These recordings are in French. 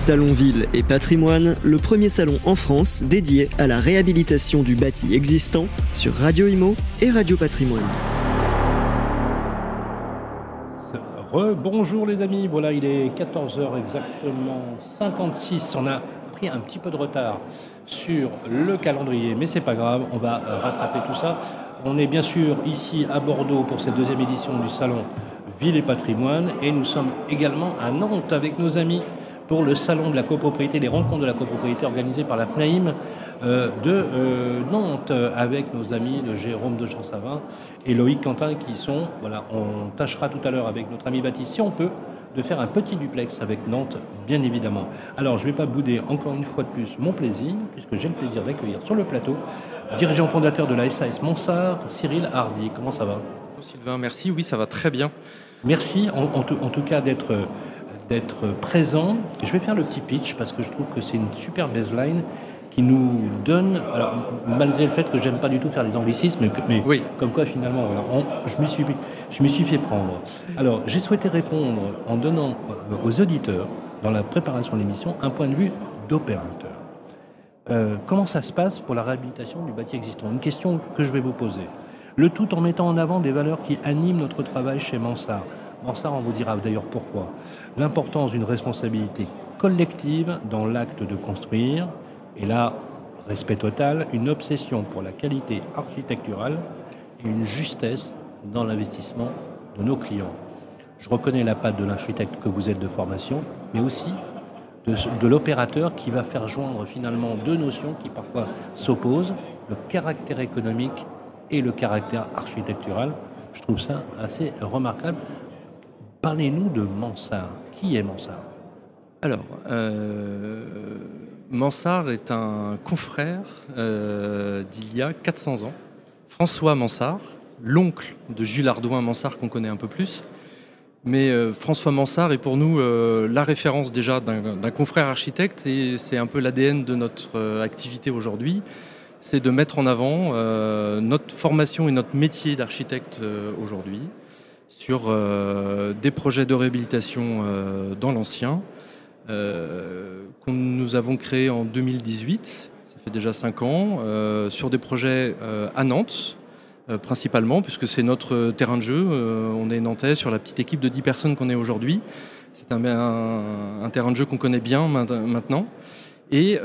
Salon Ville et Patrimoine, le premier salon en France dédié à la réhabilitation du bâti existant sur Radio Imo et Radio Patrimoine. Bonjour les amis, voilà il est 14h exactement 56, on a pris un petit peu de retard sur le calendrier, mais c'est pas grave, on va euh, rattraper tout ça. On est bien sûr ici à Bordeaux pour cette deuxième édition du salon Ville et Patrimoine et nous sommes également à Nantes avec nos amis pour le salon de la copropriété, les rencontres de la copropriété organisées par la FNAIM euh, de euh, Nantes avec nos amis de Jérôme de Champsavin et Loïc Quentin qui sont, voilà, on tâchera tout à l'heure avec notre ami Baptiste, si on peut, de faire un petit duplex avec Nantes, bien évidemment. Alors, je ne vais pas bouder encore une fois de plus mon plaisir, puisque j'ai le plaisir d'accueillir sur le plateau dirigeant fondateur de la SAS Monsard, Cyril Hardy. Comment ça va? Sylvain, merci. Oui, ça va très bien. Merci en, en tout cas d'être d'être présent. Je vais faire le petit pitch parce que je trouve que c'est une super baseline qui nous donne, alors malgré le fait que j'aime pas du tout faire les anglicismes, mais, oui. comme quoi finalement, je me suis, je me suis fait prendre. Alors j'ai souhaité répondre en donnant aux auditeurs dans la préparation de l'émission un point de vue d'opérateur. Euh, comment ça se passe pour la réhabilitation du bâti existant? Une question que je vais vous poser. Le tout en mettant en avant des valeurs qui animent notre travail chez Mansart. Mansart, on vous dira d'ailleurs pourquoi. L'importance d'une responsabilité collective dans l'acte de construire, et là, respect total, une obsession pour la qualité architecturale et une justesse dans l'investissement de nos clients. Je reconnais la patte de l'architecte que vous êtes de formation, mais aussi de l'opérateur qui va faire joindre finalement deux notions qui parfois s'opposent, le caractère économique et le caractère architectural. Je trouve ça assez remarquable. Parlez-nous de Mansart. Qui est Mansart Alors, euh, Mansart est un confrère euh, d'il y a 400 ans. François Mansart, l'oncle de Jules Ardouin Mansart qu'on connaît un peu plus. Mais euh, François Mansart est pour nous la référence déjà d'un confrère architecte et c'est un peu l'ADN de notre activité aujourd'hui. C'est de mettre en avant notre formation et notre métier d'architecte aujourd'hui sur euh, des projets de réhabilitation euh, dans l'ancien euh, que nous avons créé en 2018, ça fait déjà 5 ans, sur des projets à Nantes principalement, puisque c'est notre terrain de jeu. on est nantais sur la petite équipe de 10 personnes qu'on est aujourd'hui. C'est un, terrain de jeu qu'on connaît bien maintenant. Et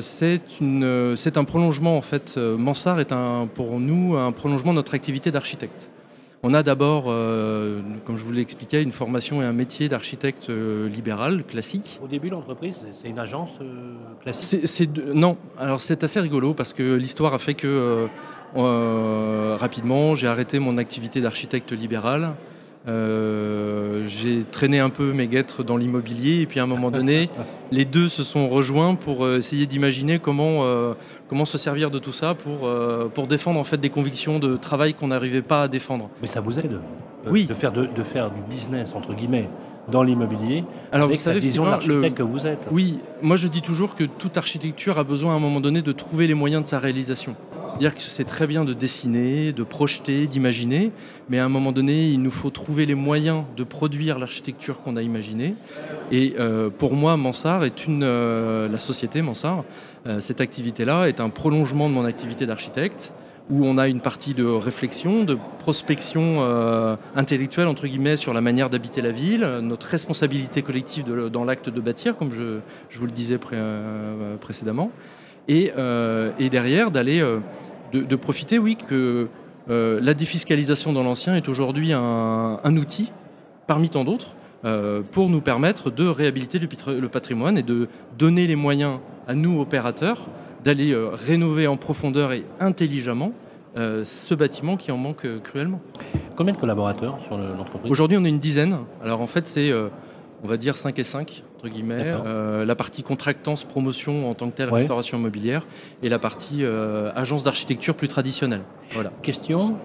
c'est un prolongement, en fait, Mansart est pour nous un prolongement de notre activité d'architecte. On a d'abord, euh, comme je vous l'ai expliqué, une formation et un métier d'architecte euh, libéral classique. Au début, l'entreprise, c'est une agence euh, classique Non, alors c'est assez rigolo parce que l'histoire a fait que rapidement, j'ai arrêté mon activité d'architecte libéral euh, j'ai traîné un peu mes guêtres dans l'immobilier et puis à un moment donné, les deux se sont rejoints pour euh, essayer d'imaginer comment, euh, comment se servir de tout ça pour, pour défendre en fait des convictions de travail qu'on n'arrivait pas à défendre. Mais ça vous aide oui. de, faire de, de faire du business entre guillemets dans l'immobilier Alors, avec vous savez, vision d'architecte que vous êtes. Oui, moi je dis toujours que toute architecture a besoin à un moment donné de trouver les moyens de sa réalisation. Dire que c'est très bien de dessiner, de projeter, d'imaginer, mais à un moment donné, il nous faut trouver les moyens de produire l'architecture qu'on a imaginée. Et euh, pour moi, Mansart est une, euh, la société Mansart, euh, cette activité-là est un prolongement de mon activité d'architecte où on a une partie de réflexion, de prospection intellectuelle, entre guillemets, sur la manière d'habiter la ville, notre responsabilité collective dans l'acte de bâtir, comme je, vous le disais précédemment, et, et derrière d'aller de, profiter, oui, que euh, la défiscalisation dans l'ancien est aujourd'hui un, outil, parmi tant d'autres, euh, pour nous permettre de réhabiliter le, patrimoine et de donner les moyens à nous, opérateurs, d'aller euh, rénover en profondeur et intelligemment ce bâtiment qui en manque cruellement. Combien de collaborateurs sur l'entreprise? Aujourd'hui, on est une dizaine. Alors en fait, c'est, on va dire, 5 et 5 guillemets, euh, la partie contractance, promotion en tant que telle, restauration immobilière, et la partie euh, agence d'architecture plus traditionnelle. Voilà. Question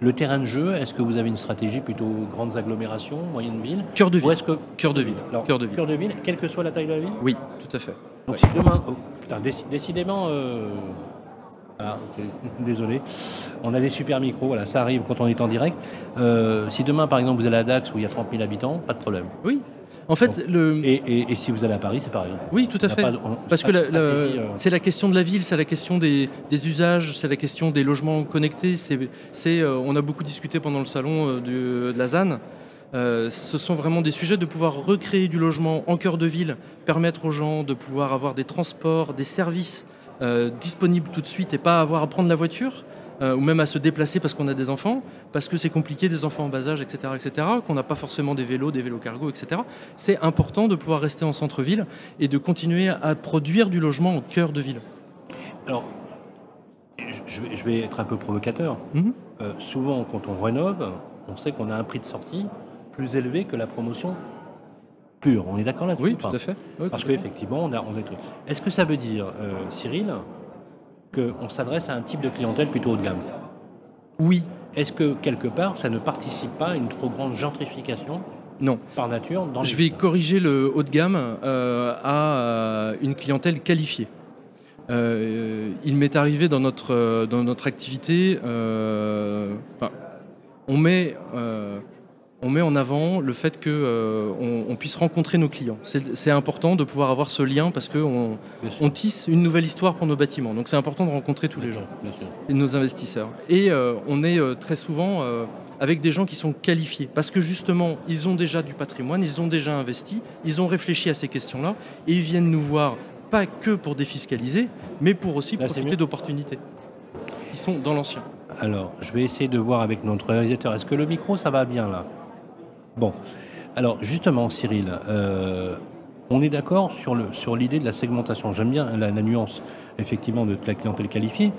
le terrain de jeu, est-ce que vous avez une stratégie plutôt grandes agglomérations, moyenne ville? Cœur de ville. est-ce que... Cœur de ville. cœur de ville. Cœur de ville, quelle que soit la taille de la ville? Oui, tout à fait. Donc si demain... Oh, putain, décidément... Euh, désolé. On a des super micros, voilà, ça arrive quand on est en direct. si demain, par exemple, vous allez à Dax où il y a 30 000 habitants, pas de problème. Oui, En fait, le... et, si vous allez à Paris, c'est pareil. Oui, tout à fait. Parce que euh, c'est la question de la ville, c'est la question des, usages, c'est la question des logements connectés. C'est, euh, on a beaucoup discuté pendant le salon de, la ZAN. ce sont vraiment des sujets de pouvoir recréer du logement en cœur de ville, permettre aux gens de pouvoir avoir des transports, des services disponibles tout de suite et pas avoir à prendre la voiture. Euh, ou même à se déplacer parce qu'on a des enfants, parce que c'est compliqué, des enfants en bas âge, etc., etc., qu'on n'a pas forcément des vélos, des vélos cargo, etc. C'est important de pouvoir rester en centre-ville et de continuer à produire du logement au cœur de ville. Alors, je vais, être un peu provocateur. Mhm. Euh, souvent, quand on rénove, on sait qu'on a un prix de sortie plus élevé que la promotion pure. On est d'accord là-dessus Oui, tout à fait. Parce qu'effectivement, on a, on est... Est-ce que ça veut dire, euh, Cyril, qu'on s'adresse à un type de clientèle plutôt haut de gamme. Oui. Est-ce que quelque part, ça ne participe pas à une trop grande gentrification non. Par nature dans Je vais corriger le haut de gamme euh, à euh, une clientèle qualifiée. Euh, il m'est arrivé dans notre, dans notre activité, on met on met en avant le fait qu'on euh, on puisse rencontrer nos clients. C'est important de pouvoir avoir ce lien parce qu'on on tisse une nouvelle histoire pour nos bâtiments. Donc c'est important de rencontrer tous les gens, et nos investisseurs. Et euh, on est euh, très souvent avec des gens qui sont qualifiés parce que justement ils ont déjà du patrimoine, ils ont déjà investi, ils ont réfléchi à ces questions-là et ils viennent nous voir pas que pour défiscaliser, mais pour aussi profiter d'opportunités. Ils sont dans l'ancien. Alors, je vais essayer de voir avec notre réalisateur. Est-ce que le micro, ça va bien là? Bon, alors justement, Cyril, euh, on est d'accord sur, le, sur l'idée de la segmentation. J'aime bien la, nuance, effectivement, de la clientèle qualifiée.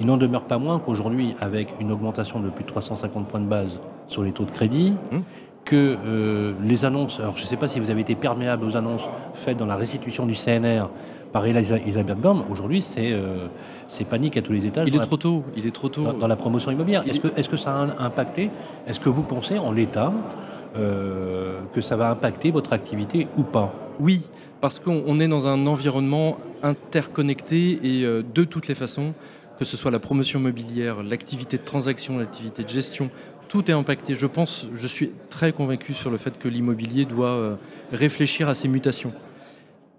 Il n'en demeure pas moins qu'aujourd'hui, avec une augmentation de plus de 350 points de base sur les taux de crédit, hum. que euh, les annonces, alors je ne sais pas si vous avez été perméable aux annonces faites dans la restitution du CNR par Elisabeth Borne, aujourd'hui c'est, euh, c'est panique à tous les étages. Il est trop tôt, il est trop tôt. Dans, la promotion immobilière. Est-ce que, est-ce que ça a impacté Est-ce que vous pensez en l'état euh, que ça va impacter votre activité ou pas Oui, parce qu'on est dans un environnement interconnecté et euh, de toutes les façons, que ce soit la promotion immobilière, l'activité de transaction, l'activité de gestion, tout est impacté. Je pense, je suis très convaincu sur le fait que l'immobilier doit euh, réfléchir à ces mutations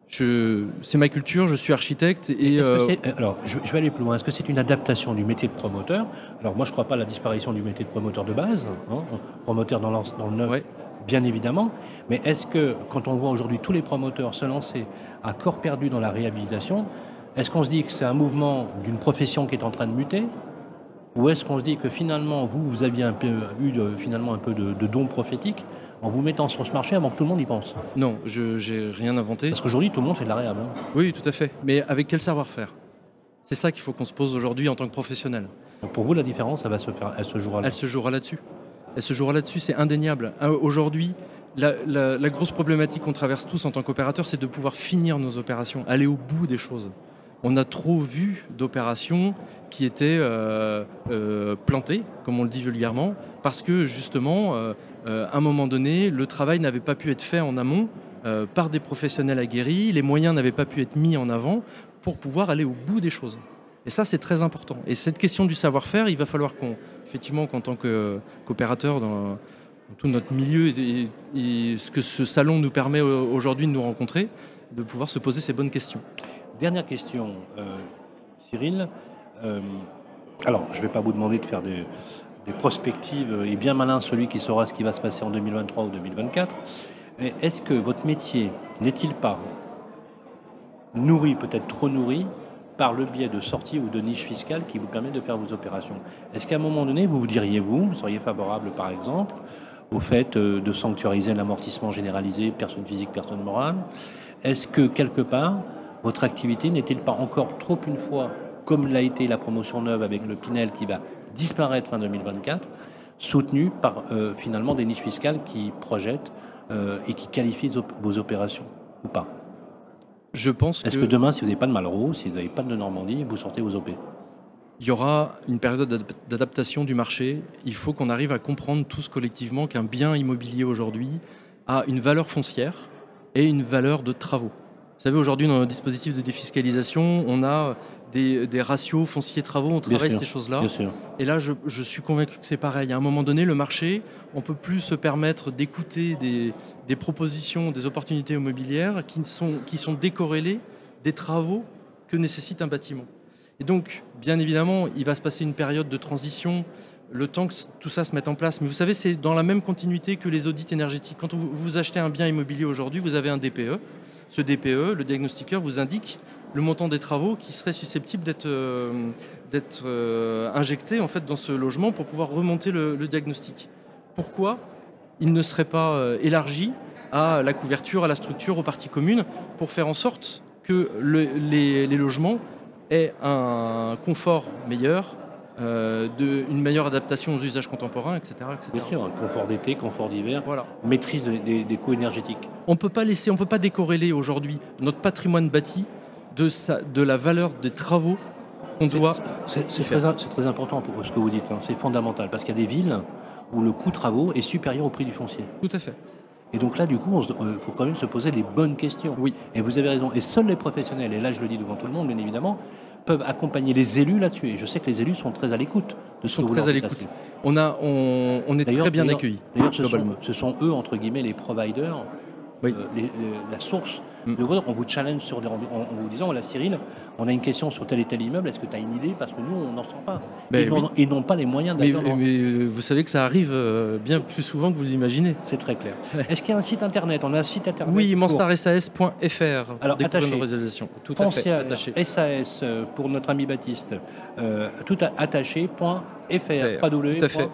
c'est ma culture, je suis architecte et. Euh, alors, je, vais aller plus loin. Est-ce que c'est une adaptation du métier de promoteur? Alors, moi, je ne crois pas à la disparition du métier de promoteur de base, hein, promoteur dans, le neuf, bien évidemment. Mais est-ce que, quand on voit aujourd'hui tous les promoteurs se lancer à corps perdu dans la réhabilitation, est-ce qu'on se dit que c'est un mouvement d'une profession qui est en train de muter? Ou est-ce qu'on se dit que finalement, vous, vous aviez un peu, eu finalement un peu de, de don prophétique en vous mettant sur ce marché avant que tout le monde y pense. Non, je n'ai rien inventé. Parce qu'aujourd'hui, tout le monde fait de la réhab. Hein. Oui, tout à fait. Mais avec quel savoir-faire? C'est ça qu'il faut qu'on se pose aujourd'hui en tant que professionnel. pour vous, la différence, elle, va se faire, elle se jouera là Elle se jouera là-dessus. Elle se jouera là-dessus, c'est indéniable. Euh, aujourd'hui, la, grosse problématique qu'on traverse tous en tant qu'opérateur, c'est de pouvoir finir nos opérations, aller au bout des choses. On a trop vu d'opérations qui étaient euh, euh, plantées, comme on le dit vulgairement, parce que justement, euh, à un moment donné, le travail n'avait pas pu être fait en amont euh, par des professionnels aguerris, les moyens n'avaient pas pu être mis en avant pour pouvoir aller au bout des choses. Et ça, c'est très important. Et cette question du savoir-faire, il va falloir qu'on, effectivement, qu'en tant qu'opérateur dans, tout notre milieu et, ce que ce salon nous permet aujourd'hui de nous rencontrer, de pouvoir se poser ces bonnes questions. Dernière question, euh, Cyril. alors, je ne vais pas vous demander de faire des, des prospectives est bien malin celui qui saura ce qui va se passer en 2023 ou 2024. Est-ce que votre métier n'est-il pas nourri, peut-être trop nourri, par le biais de sorties ou de niches fiscales qui vous permettent de faire vos opérations? Est-ce qu'à un moment donné, vous vous diriez, vous, vous seriez favorable par exemple au fait euh, de sanctuariser l'amortissement généralisé, personne physique, personne morale? Est-ce que quelque part, votre activité n'est-elle pas encore trop une fois, comme l'a été la promotion neuve avec le Pinel qui va disparaître fin 2024, soutenu par euh, finalement des niches fiscales qui projettent euh, et qui qualifient vos opérations ou pas Je pense Est-ce que... demain, si vous n'avez pas de Malraux, si vous n'avez pas de Normandie, vous sortez vos OP il y aura une période d'adaptation du marché. Il faut qu'on arrive à comprendre tous collectivement qu'un bien immobilier aujourd'hui a une valeur foncière et une valeur de travaux. Vous savez, aujourd'hui, dans le dispositif de défiscalisation, on a des, des ratios fonciers travaux, on travaille sûr, ces choses-là. Et là, je, je suis convaincu que c'est pareil. À un moment donné, le marché, on peut plus se permettre d'écouter des, des propositions, des opportunités immobilières qui sont, qui sont décorrélées des travaux que nécessite un bâtiment. Et donc, bien évidemment, il va se passer une période de transition, le temps que tout ça se mette en place. Mais vous savez, c'est dans la même continuité que les audits énergétiques. Quand vous, vous achetez un bien immobilier aujourd'hui, vous avez un DPE. Ce DPE, le diagnostiqueur, vous indique le montant des travaux qui seraient susceptibles d'être euh, d'être euh, injectés en fait dans ce logement pour pouvoir remonter le, le diagnostic. Pourquoi il ne serait pas euh, élargi à la couverture, à la structure, aux parties communes, pour faire en sorte que le- les, les logements aient un confort meilleur, euh, de, une meilleure adaptation aux usages contemporains, etc. etc. Bien sûr, un confort d'été, confort d'hiver, Voilà. maîtrise des, coûts énergétiques. On peut pas laisser, on peut pas décorréler aujourd'hui notre patrimoine bâti de, sa, de la valeur des travaux qu'on doit. C'est très, important pour ce que vous dites, hein. c'est fondamental, parce qu'il y a des villes où le coût travaux est supérieur au prix du foncier. Tout à fait. Et donc là, du coup, il faut quand même se poser les bonnes questions. Oui. Et vous avez raison. Et seuls les professionnels, et là je le dis devant tout le monde, bien évidemment, peuvent accompagner les élus là-dessus. Et je sais que les élus sont très à l'écoute de ce Sont que vous très leur à l'écoute. On a, on, on est très bien accueillis. D'ailleurs, ce sont eux, entre guillemets, les providers, Oui. euh, les- les- la source. Mm. de votre- on vous challenge sur des rendez- en, en vous disant, voilà Cyril, on a une question sur tel et tel immeuble, est-ce que tu as une idée? Parce que nous, on n'en sort pas. Oui. ils n'ont pas les moyens d'aller mais, euh, vous savez que ça arrive euh, bien plus souvent que vous l'imaginez. C'est très clair. Est-ce qu'il y a un site internet? On a un site internet Oui, pour mansardsas.fr. Alors, attaché. Tout à Attaché. SAS euh, pour notre ami Baptiste, euh, tout attaché.fr, Tout à fait.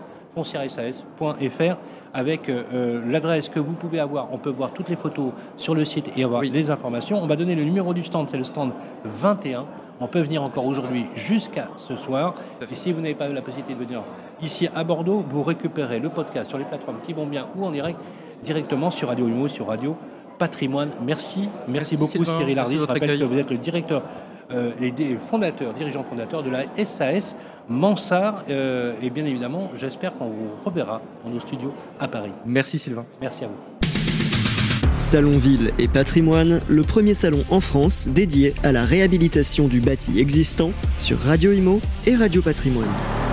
Avec euh, euh, l'adresse que vous pouvez avoir. On peut voir toutes les photos sur le site et avoir Oui. les informations. On va donner le numéro du stand, c'est le stand 21. On peut venir encore aujourd'hui jusqu'à ce soir. Et si vous n'avez pas eu la possibilité de venir ici à Bordeaux, vous récupérez le podcast sur les plateformes qui vont bien ou en direct directement sur Radio Humo, sur Radio Patrimoine. Merci, merci, Merci, beaucoup Sylvain. Cyril Hardy. Je rappelle accueil. que vous êtes le directeur, euh, les fondateurs, dirigeants fondateurs de la SAS Mansart. Euh, et bien évidemment, j'espère qu'on vous reverra dans nos studios à Paris. Merci Sylvain. Merci à vous. Salon Ville et Patrimoine, le premier salon en France dédié à la réhabilitation du bâti existant sur Radio Imo et Radio Patrimoine.